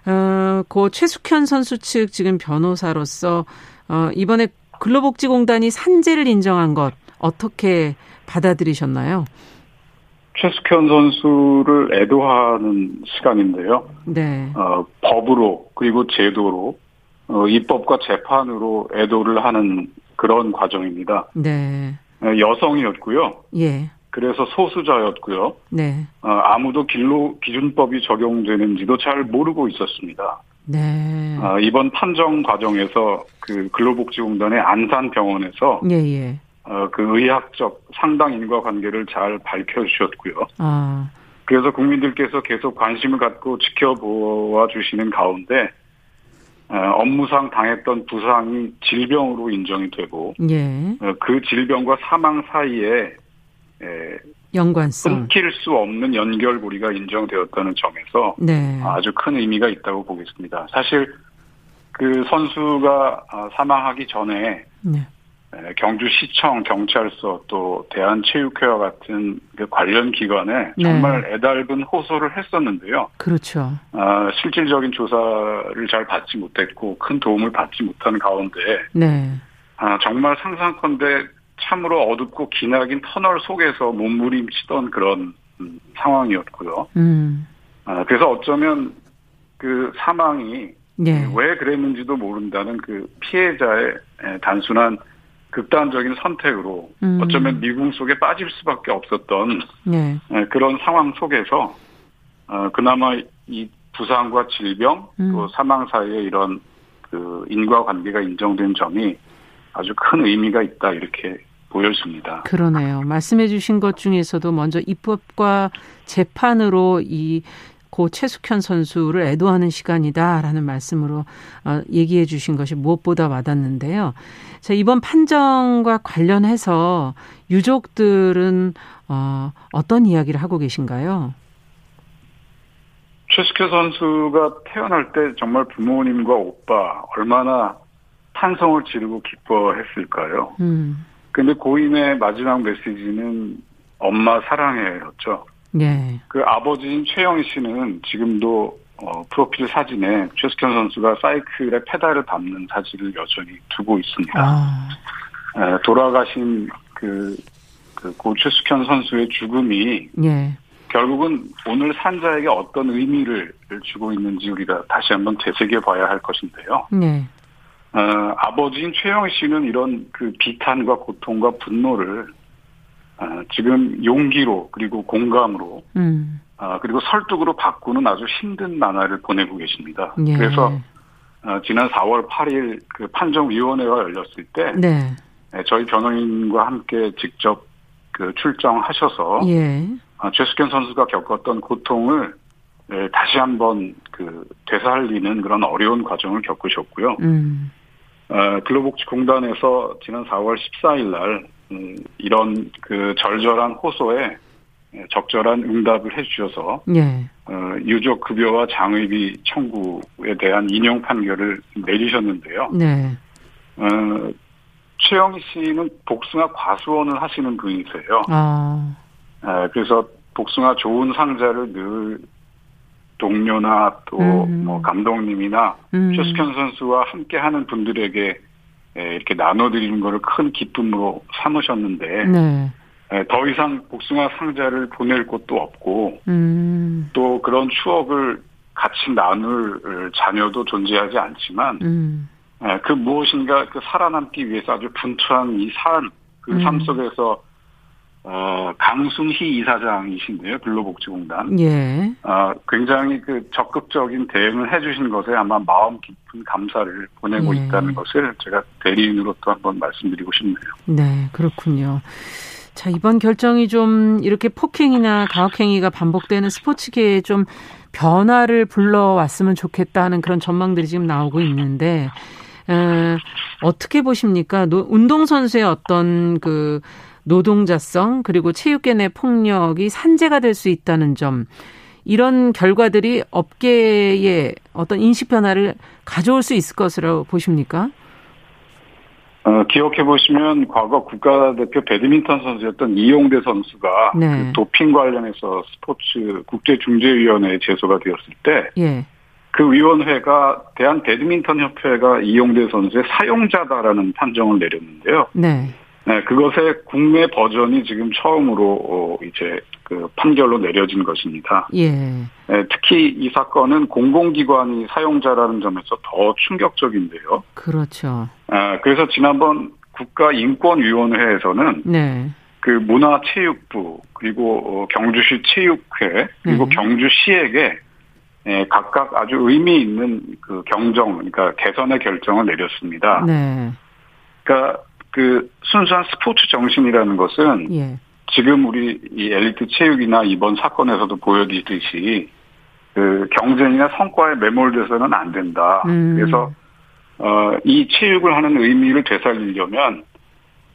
어, 고 최숙현 선수 측 지금 변호사로서 어, 이번에 근로복지공단이 산재를 인정한 것 어떻게 받아들이셨나요? 최숙현 선수를 애도하는 시간인데요. 네. 어, 법으로 그리고 제도로 어, 입법과 재판으로 애도를 하는 그런 과정입니다. 네. 어, 여성이었고요. 예. 그래서 소수자였고요. 네. 어, 아무도 길로 기준법이 적용되는지도 잘 모르고 있었습니다. 네. 어, 이번 판정 과정에서 그 근로복지공단의 안산병원에서 예, 예. 어, 그 의학적 상당 인과 관계를 잘 밝혀주셨고요. 아. 그래서 국민들께서 계속 관심을 갖고 지켜보아 주시는 가운데 어, 업무상 당했던 부상이 질병으로 인정이 되고 예. 어, 그 질병과 사망 사이에 연관성 끊길 수 없는 연결고리가 인정되었다는 점에서 네. 아주 큰 의미가 있다고 보겠습니다. 사실 그 선수가 아, 사망하기 전에 네. 경주시청, 경찰서 또 대한체육회와 같은 그 관련 기관에 네. 정말 애달은 호소를 했었는데요. 그렇죠. 아, 실질적인 조사를 잘 받지 못했고 큰 도움을 받지 못한 가운데 네. 아, 정말 상상컨대 참으로 어둡고 기나긴 터널 속에서 몸부림치던 그런 음, 상황이었고요. 음. 아, 그래서 어쩌면 그 사망이 네. 왜 그랬는지도 모른다는 그 피해자의 단순한 극단적인 선택으로 음. 어쩌면 미궁 속에 빠질 수밖에 없었던 네. 그런 상황 속에서 어, 그나마 이 부상과 질병 음. 또 사망 사이에 이런 그 인과관계가 인정된 점이 아주 큰 의미가 있다 이렇게 보여집니다. 그러네요. 말씀해 주신 것 중에서도 먼저 입법과 재판으로 이 고 최숙현 선수를 애도하는 시간이다라는 말씀으로 어, 얘기해 주신 것이 무엇보다 와닿는데요. 자, 이번 판정과 관련해서 유족들은 어, 어떤 이야기를 하고 계신가요? 최숙현 선수가 태어날 때 정말 부모님과 오빠 얼마나 탄성을 지르고 기뻐했을까요? 음. 근데 고인의 마지막 메시지는 엄마 사랑해였죠. 네. 그 아버지인 최영희 씨는 지금도 어, 프로필 사진에 최숙현 선수가 사이클에 페달을 밟는 사진을 여전히 두고 있습니다. 아. 에, 돌아가신 그, 그, 고 최숙현 선수의 죽음이 예. 결국은 오늘 산자에게 어떤 의미를 주고 있는지 우리가 다시 한번 되새겨 봐야 할 것인데요. 네. 어, 아버지인 최영희 씨는 이런 그 비탄과 고통과 분노를 아, 지금 용기로 그리고 공감으로 음. 아, 그리고 설득으로 바꾸는 아주 힘든 나날을 보내고 계십니다. 예. 그래서 어, 지난 4월 8일 그 판정위원회가 열렸을 때 네. 네, 저희 변호인과 함께 직접 그 출정하셔서 예. 아, 최숙현 선수가 겪었던 고통을 네, 다시 한번 그 되살리는 그런 어려운 과정을 겪으셨고요. 음. 어, 근로복지공단에서 지난 4월 14일 날 음, 이런 그 절절한 호소에 적절한 응답을 해주셔서 예. 어, 유족 급여와 장의비 청구에 대한 인용 판결을 내리셨는데요. 네. 어, 최영희 씨는 복숭아 과수원을 하시는 분이세요. 아. 에, 그래서 복숭아 좋은 상자를 늘 동료나 또뭐 음. 감독님이나 음. 최숙현 선수와 함께하는 분들에게 예, 이렇게 나눠드리는 것을 큰 기쁨으로 삼으셨는데 네. 예, 더 이상 복숭아 상자를 보낼 곳도 없고 음. 또 그런 추억을 같이 나눌 자녀도 존재하지 않지만 음. 예, 그 무엇인가 그 살아남기 위해서 아주 분투한 이 삶, 그삶 음. 속에서 어, 강순희 이사장이신데요, 근로복지공단. 예. 어, 굉장히 그 적극적인 대응을 해주신 것에 아마 마음 깊은 감사를 보내고 예. 있다는 것을 제가 대리인으로 또 한번 말씀드리고 싶네요. 네, 그렇군요. 자, 이번 결정이 좀 이렇게 폭행이나 가혹행위가 반복되는 스포츠계에 좀 변화를 불러왔으면 좋겠다 하는 그런 전망들이 지금 나오고 있는데, 에, 어떻게 보십니까? 노, 운동선수의 어떤 그 노동자성 그리고 체육계 내 폭력이 산재가 될 수 있다는 점 이런 결과들이 업계에 어떤 인식 변화를 가져올 수 있을 것으로 보십니까? 어, 기억해 보시면 과거 국가대표 배드민턴 선수였던 이용대 선수가 네. 그 도핑 관련해서 스포츠 국제중재위원회에 제소가 되었을 때, 예. 그 위원회가 대한 배드민턴 협회가 이용대 선수의 사용자다라는 판정을 내렸는데요. 네. 네, 그것의 국내 버전이 지금 처음으로 어, 이제 그 판결로 내려진 것입니다. 예. 네, 특히 이 사건은 공공기관이 사용자라는 점에서 더 충격적인데요. 그렇죠. 아, 그래서 지난번 국가인권위원회에서는 네. 그 문화체육부 그리고 어, 경주시 체육회 그리고 네. 경주시에게 예, 각각 아주 의미 있는 그 경정, 그러니까 개선의 결정을 내렸습니다. 네. 그러니까 그 순수한 스포츠 정신이라는 것은 예. 지금 우리 이 엘리트 체육이나 이번 사건에서도 보여지듯이 그 경쟁이나 성과에 매몰돼서는 안 된다. 음. 그래서 어 이 체육을 하는 의미를 되살리려면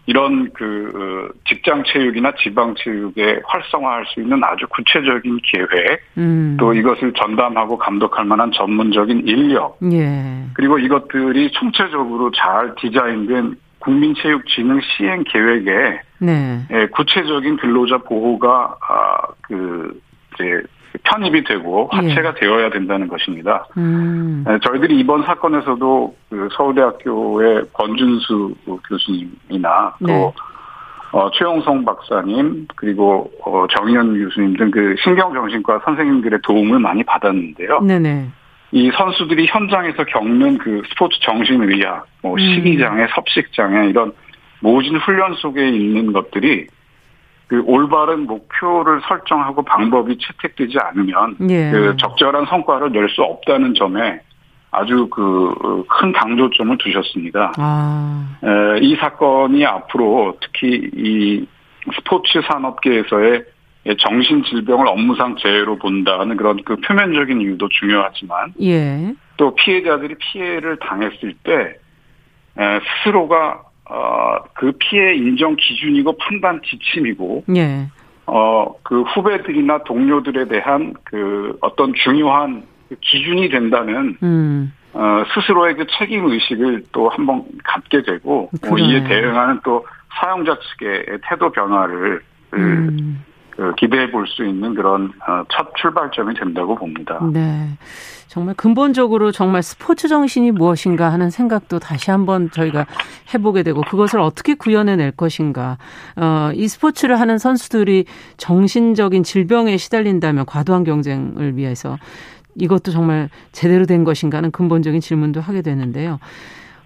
이런 그 어, 직장 체육이나 지방 체육에 활성화할 수 있는 아주 구체적인 계획, 음. 또 이것을 전담하고 감독할 만한 전문적인 인력, 예. 그리고 이것들이 총체적으로 잘 디자인된 국민체육진흥 시행 계획에 네. 예, 구체적인 근로자 보호가 아, 그 이제 편입이 되고 화체가 예. 되어야 된다는 것입니다. 음. 예, 저희들이 이번 사건에서도 그 서울대학교의 권준수 교수님이나 또 네. 어, 최용성 박사님 그리고 어, 정현 교수님 등 그 신경정신과 선생님들의 도움을 많이 받았는데요. 네네. 이 선수들이 현장에서 겪는 그 스포츠 정신의학, 뭐 음. 식이장애, 섭식장애 이런 모진 훈련 속에 있는 것들이 그 올바른 목표를 설정하고 방법이 채택되지 않으면 예. 그 적절한 성과를 낼 수 없다는 점에 아주 그 큰 강조점을 두셨습니다. 아. 에, 이 사건이 앞으로 특히 이 스포츠 산업계에서의 예, 정신질병을 업무상 재해로 본다는 그런 그 표면적인 이유도 중요하지만 예. 또 피해자들이 피해를 당했을 때 스스로가 어, 그 피해 인정 기준이고 판단 지침이고 예. 어, 그 후배들이나 동료들에 대한 그 어떤 중요한 그 기준이 된다는 음. 어, 스스로의 그 책임 의식을 또 한번 갖게 되고 뭐 이에 대응하는 또 사용자 측의 태도 변화를 음. 그 기대해 볼 수 있는 그런 어, 첫 출발점이 된다고 봅니다. 네. 정말 근본적으로 정말 스포츠 정신이 무엇인가 하는 생각도 다시 한번 저희가 해보게 되고 그것을 어떻게 구현해낼 것인가. 어, 이 스포츠를 하는 선수들이 정신적인 질병에 시달린다면 과도한 경쟁을 위해서 이것도 정말 제대로 된 것인가 하는 근본적인 질문도 하게 되는데요.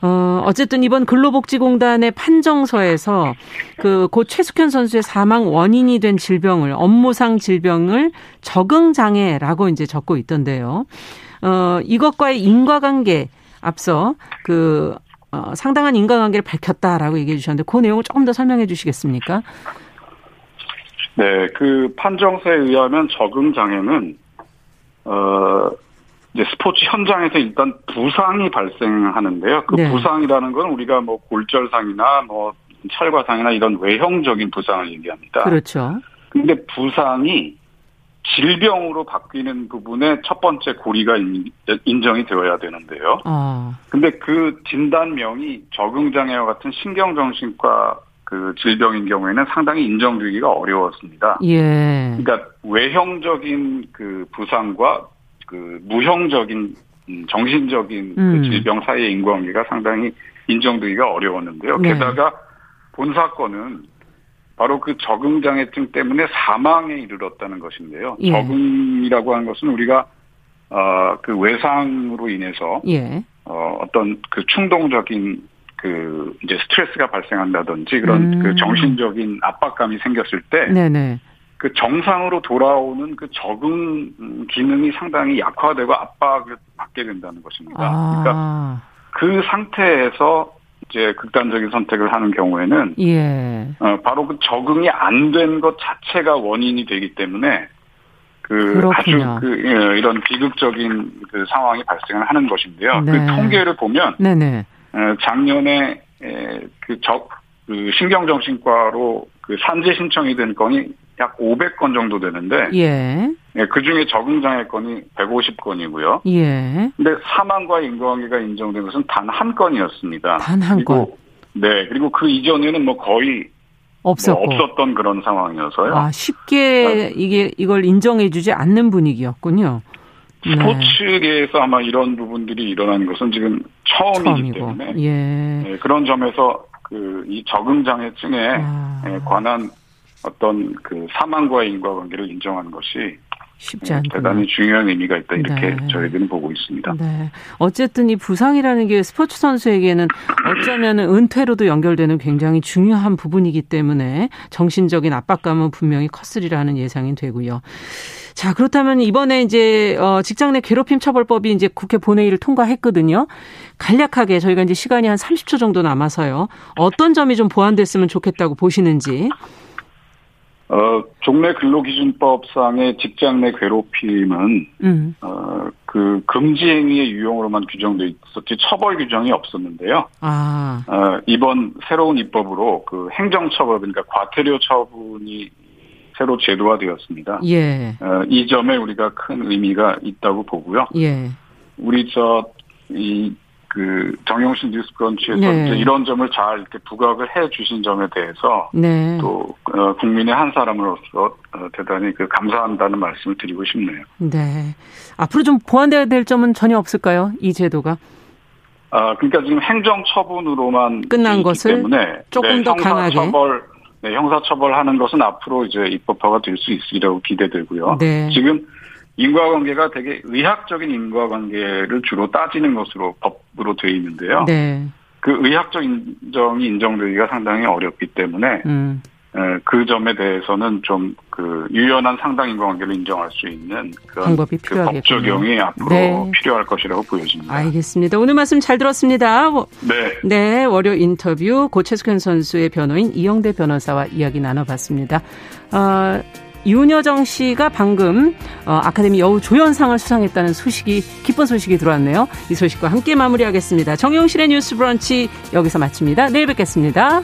어, 어쨌든 이번 근로복지공단의 판정서에서 그 고 최숙현 선수의 사망 원인이 된 질병을 업무상 질병을 적응 장애라고 이제 적고 있던데요. 어, 이것과의 인과관계 앞서 그 어, 상당한 인과관계를 밝혔다라고 얘기해 주셨는데 그 내용을 조금 더 설명해 주시겠습니까? 네, 그 판정서에 의하면 적응 장애는 어 이제 스포츠 현장에서 일단 부상이 발생하는데요. 그 네. 부상이라는 건 우리가 뭐 골절상이나 뭐 찰과상이나 이런 외형적인 부상을 얘기합니다. 그렇죠. 근데 부상이 질병으로 바뀌는 부분에 첫 번째 고리가 인정이 되어야 되는데요. 어. 근데 그 진단명이 적응장애와 같은 신경정신과 그 질병인 경우에는 상당히 인정되기가 어려웠습니다. 예. 그러니까 외형적인 그 부상과 그 무형적인 음, 정신적인 그 음. 그 질병 사이의 인과관계가 상당히 인정되기가 어려웠는데요. 네. 게다가 본 사건은 바로 그 적응장애증 때문에 사망에 이르렀다는 것인데요. 예. 적응이라고 하는 것은 우리가 어, 그 외상으로 인해서 예. 어, 어떤 그 충동적인 그 이제 스트레스가 발생한다든지 그런 음. 그 정신적인 압박감이 생겼을 때 네네. 그 정상으로 돌아오는 그 적응 기능이 상당히 약화되고 압박을 받게 된다는 것입니다. 아. 그러니까 그 상태에서 이제 극단적인 선택을 하는 경우에는 예. 어, 바로 그 적응이 안 된 것 자체가 원인이 되기 때문에 그 그렇군요. 아주 그 예, 이런 비극적인 그 상황이 발생을 하는 것인데요. 그 네. 그 통계를 보면 네네. 어, 작년에 그 적 그 신경정신과로 그 산재 신청이 된 건이 약 500건 정도 되는데 예. 예, 그 중에 적응장애 건이 150건이고요. 예. 근데 사망과 인과관계가 인정된 것은 단 한 건이었습니다. 단 한 건. 네. 그리고 그 이전에는 뭐 거의 없었고. 뭐 없었던 그런 상황이어서요. 아, 쉽게 이게 이걸 인정해 주지 않는 분위기였군요. 네. 스포츠계에서 아마 이런 부분들이 일어나는 것은 지금 처음이기 처음이고. 때문에 예. 네, 그런 점에서 그 이 적응장애증에 아. 예, 관한 어떤 그 사망과의 인과관계를 인정하는 것이 쉽지 않 대단히 중요한 의미가 있다 이렇게 네. 저희들은 보고 있습니다. 네. 어쨌든 이 부상이라는 게 스포츠 선수에게는 어쩌면 은퇴로도 연결되는 굉장히 중요한 부분이기 때문에 정신적인 압박감은 분명히 컸으리라는 예상이 되고요. 자, 그렇다면 이번에 이제 어 직장 내 괴롭힘 처벌법이 이제 국회 본회의를 통과했거든요. 간략하게 저희가 이제 시간이 한 30초 정도 남아서요. 어떤 점이 좀 보완됐으면 좋겠다고 보시는지. 어, 종래 근로기준법상의 직장 내 괴롭힘은, 음. 어, 그 금지 행위의 유형으로만 규정돼 있었지 처벌 규정이 없었는데요. 아. 어, 이번 새로운 입법으로 그 행정처벌, 그러니까 과태료 처분이 새로 제도화되었습니다. 예. 어, 이 점에 우리가 큰 의미가 있다고 보고요. 예. 우리 저, 이, 그 정용신 뉴스브런치에서 네. 이런 점을 잘 이렇게 부각을 해 주신 점에 대해서 네. 또 어, 국민의 한 사람으로서 어, 대단히 그 감사한다는 말씀을 드리고 싶네요. 네. 앞으로 좀 보완돼야 될 점은 전혀 없을까요? 이 제도가? 아 그러니까 지금 행정 처분으로만 끝난 것을 때문에 조금 네, 더 강하게 처벌 네, 형사 처벌하는 것은 앞으로 이제 입법화가 될 수 있으리라고 기대되고요. 네. 지금 인과관계가 되게 의학적인 인과관계를 주로 따지는 것으로 법으로 되어 있는데요. 네. 그 의학적 인정이 인정되기가 상당히 어렵기 때문에 음. 그 점에 대해서는 좀 그 유연한 상당 인과관계를 인정할 수 있는 그런 방법이 필요하겠군요. 그 법 적용이 앞으로 네. 필요할 것이라고 보여집니다. 알겠습니다. 오늘 말씀 잘 들었습니다. 네. 네, 월요 인터뷰 고채숙현 선수의 변호인 이영대 변호사와 이야기 나눠봤습니다. 어, 윤여정 씨가 방금 어, 아카데미 여우 조연상을 수상했다는 소식이 기쁜 소식이 들어왔네요. 이 소식과 함께 마무리하겠습니다. 정용실의 뉴스 브런치 여기서 마칩니다. 내일 뵙겠습니다.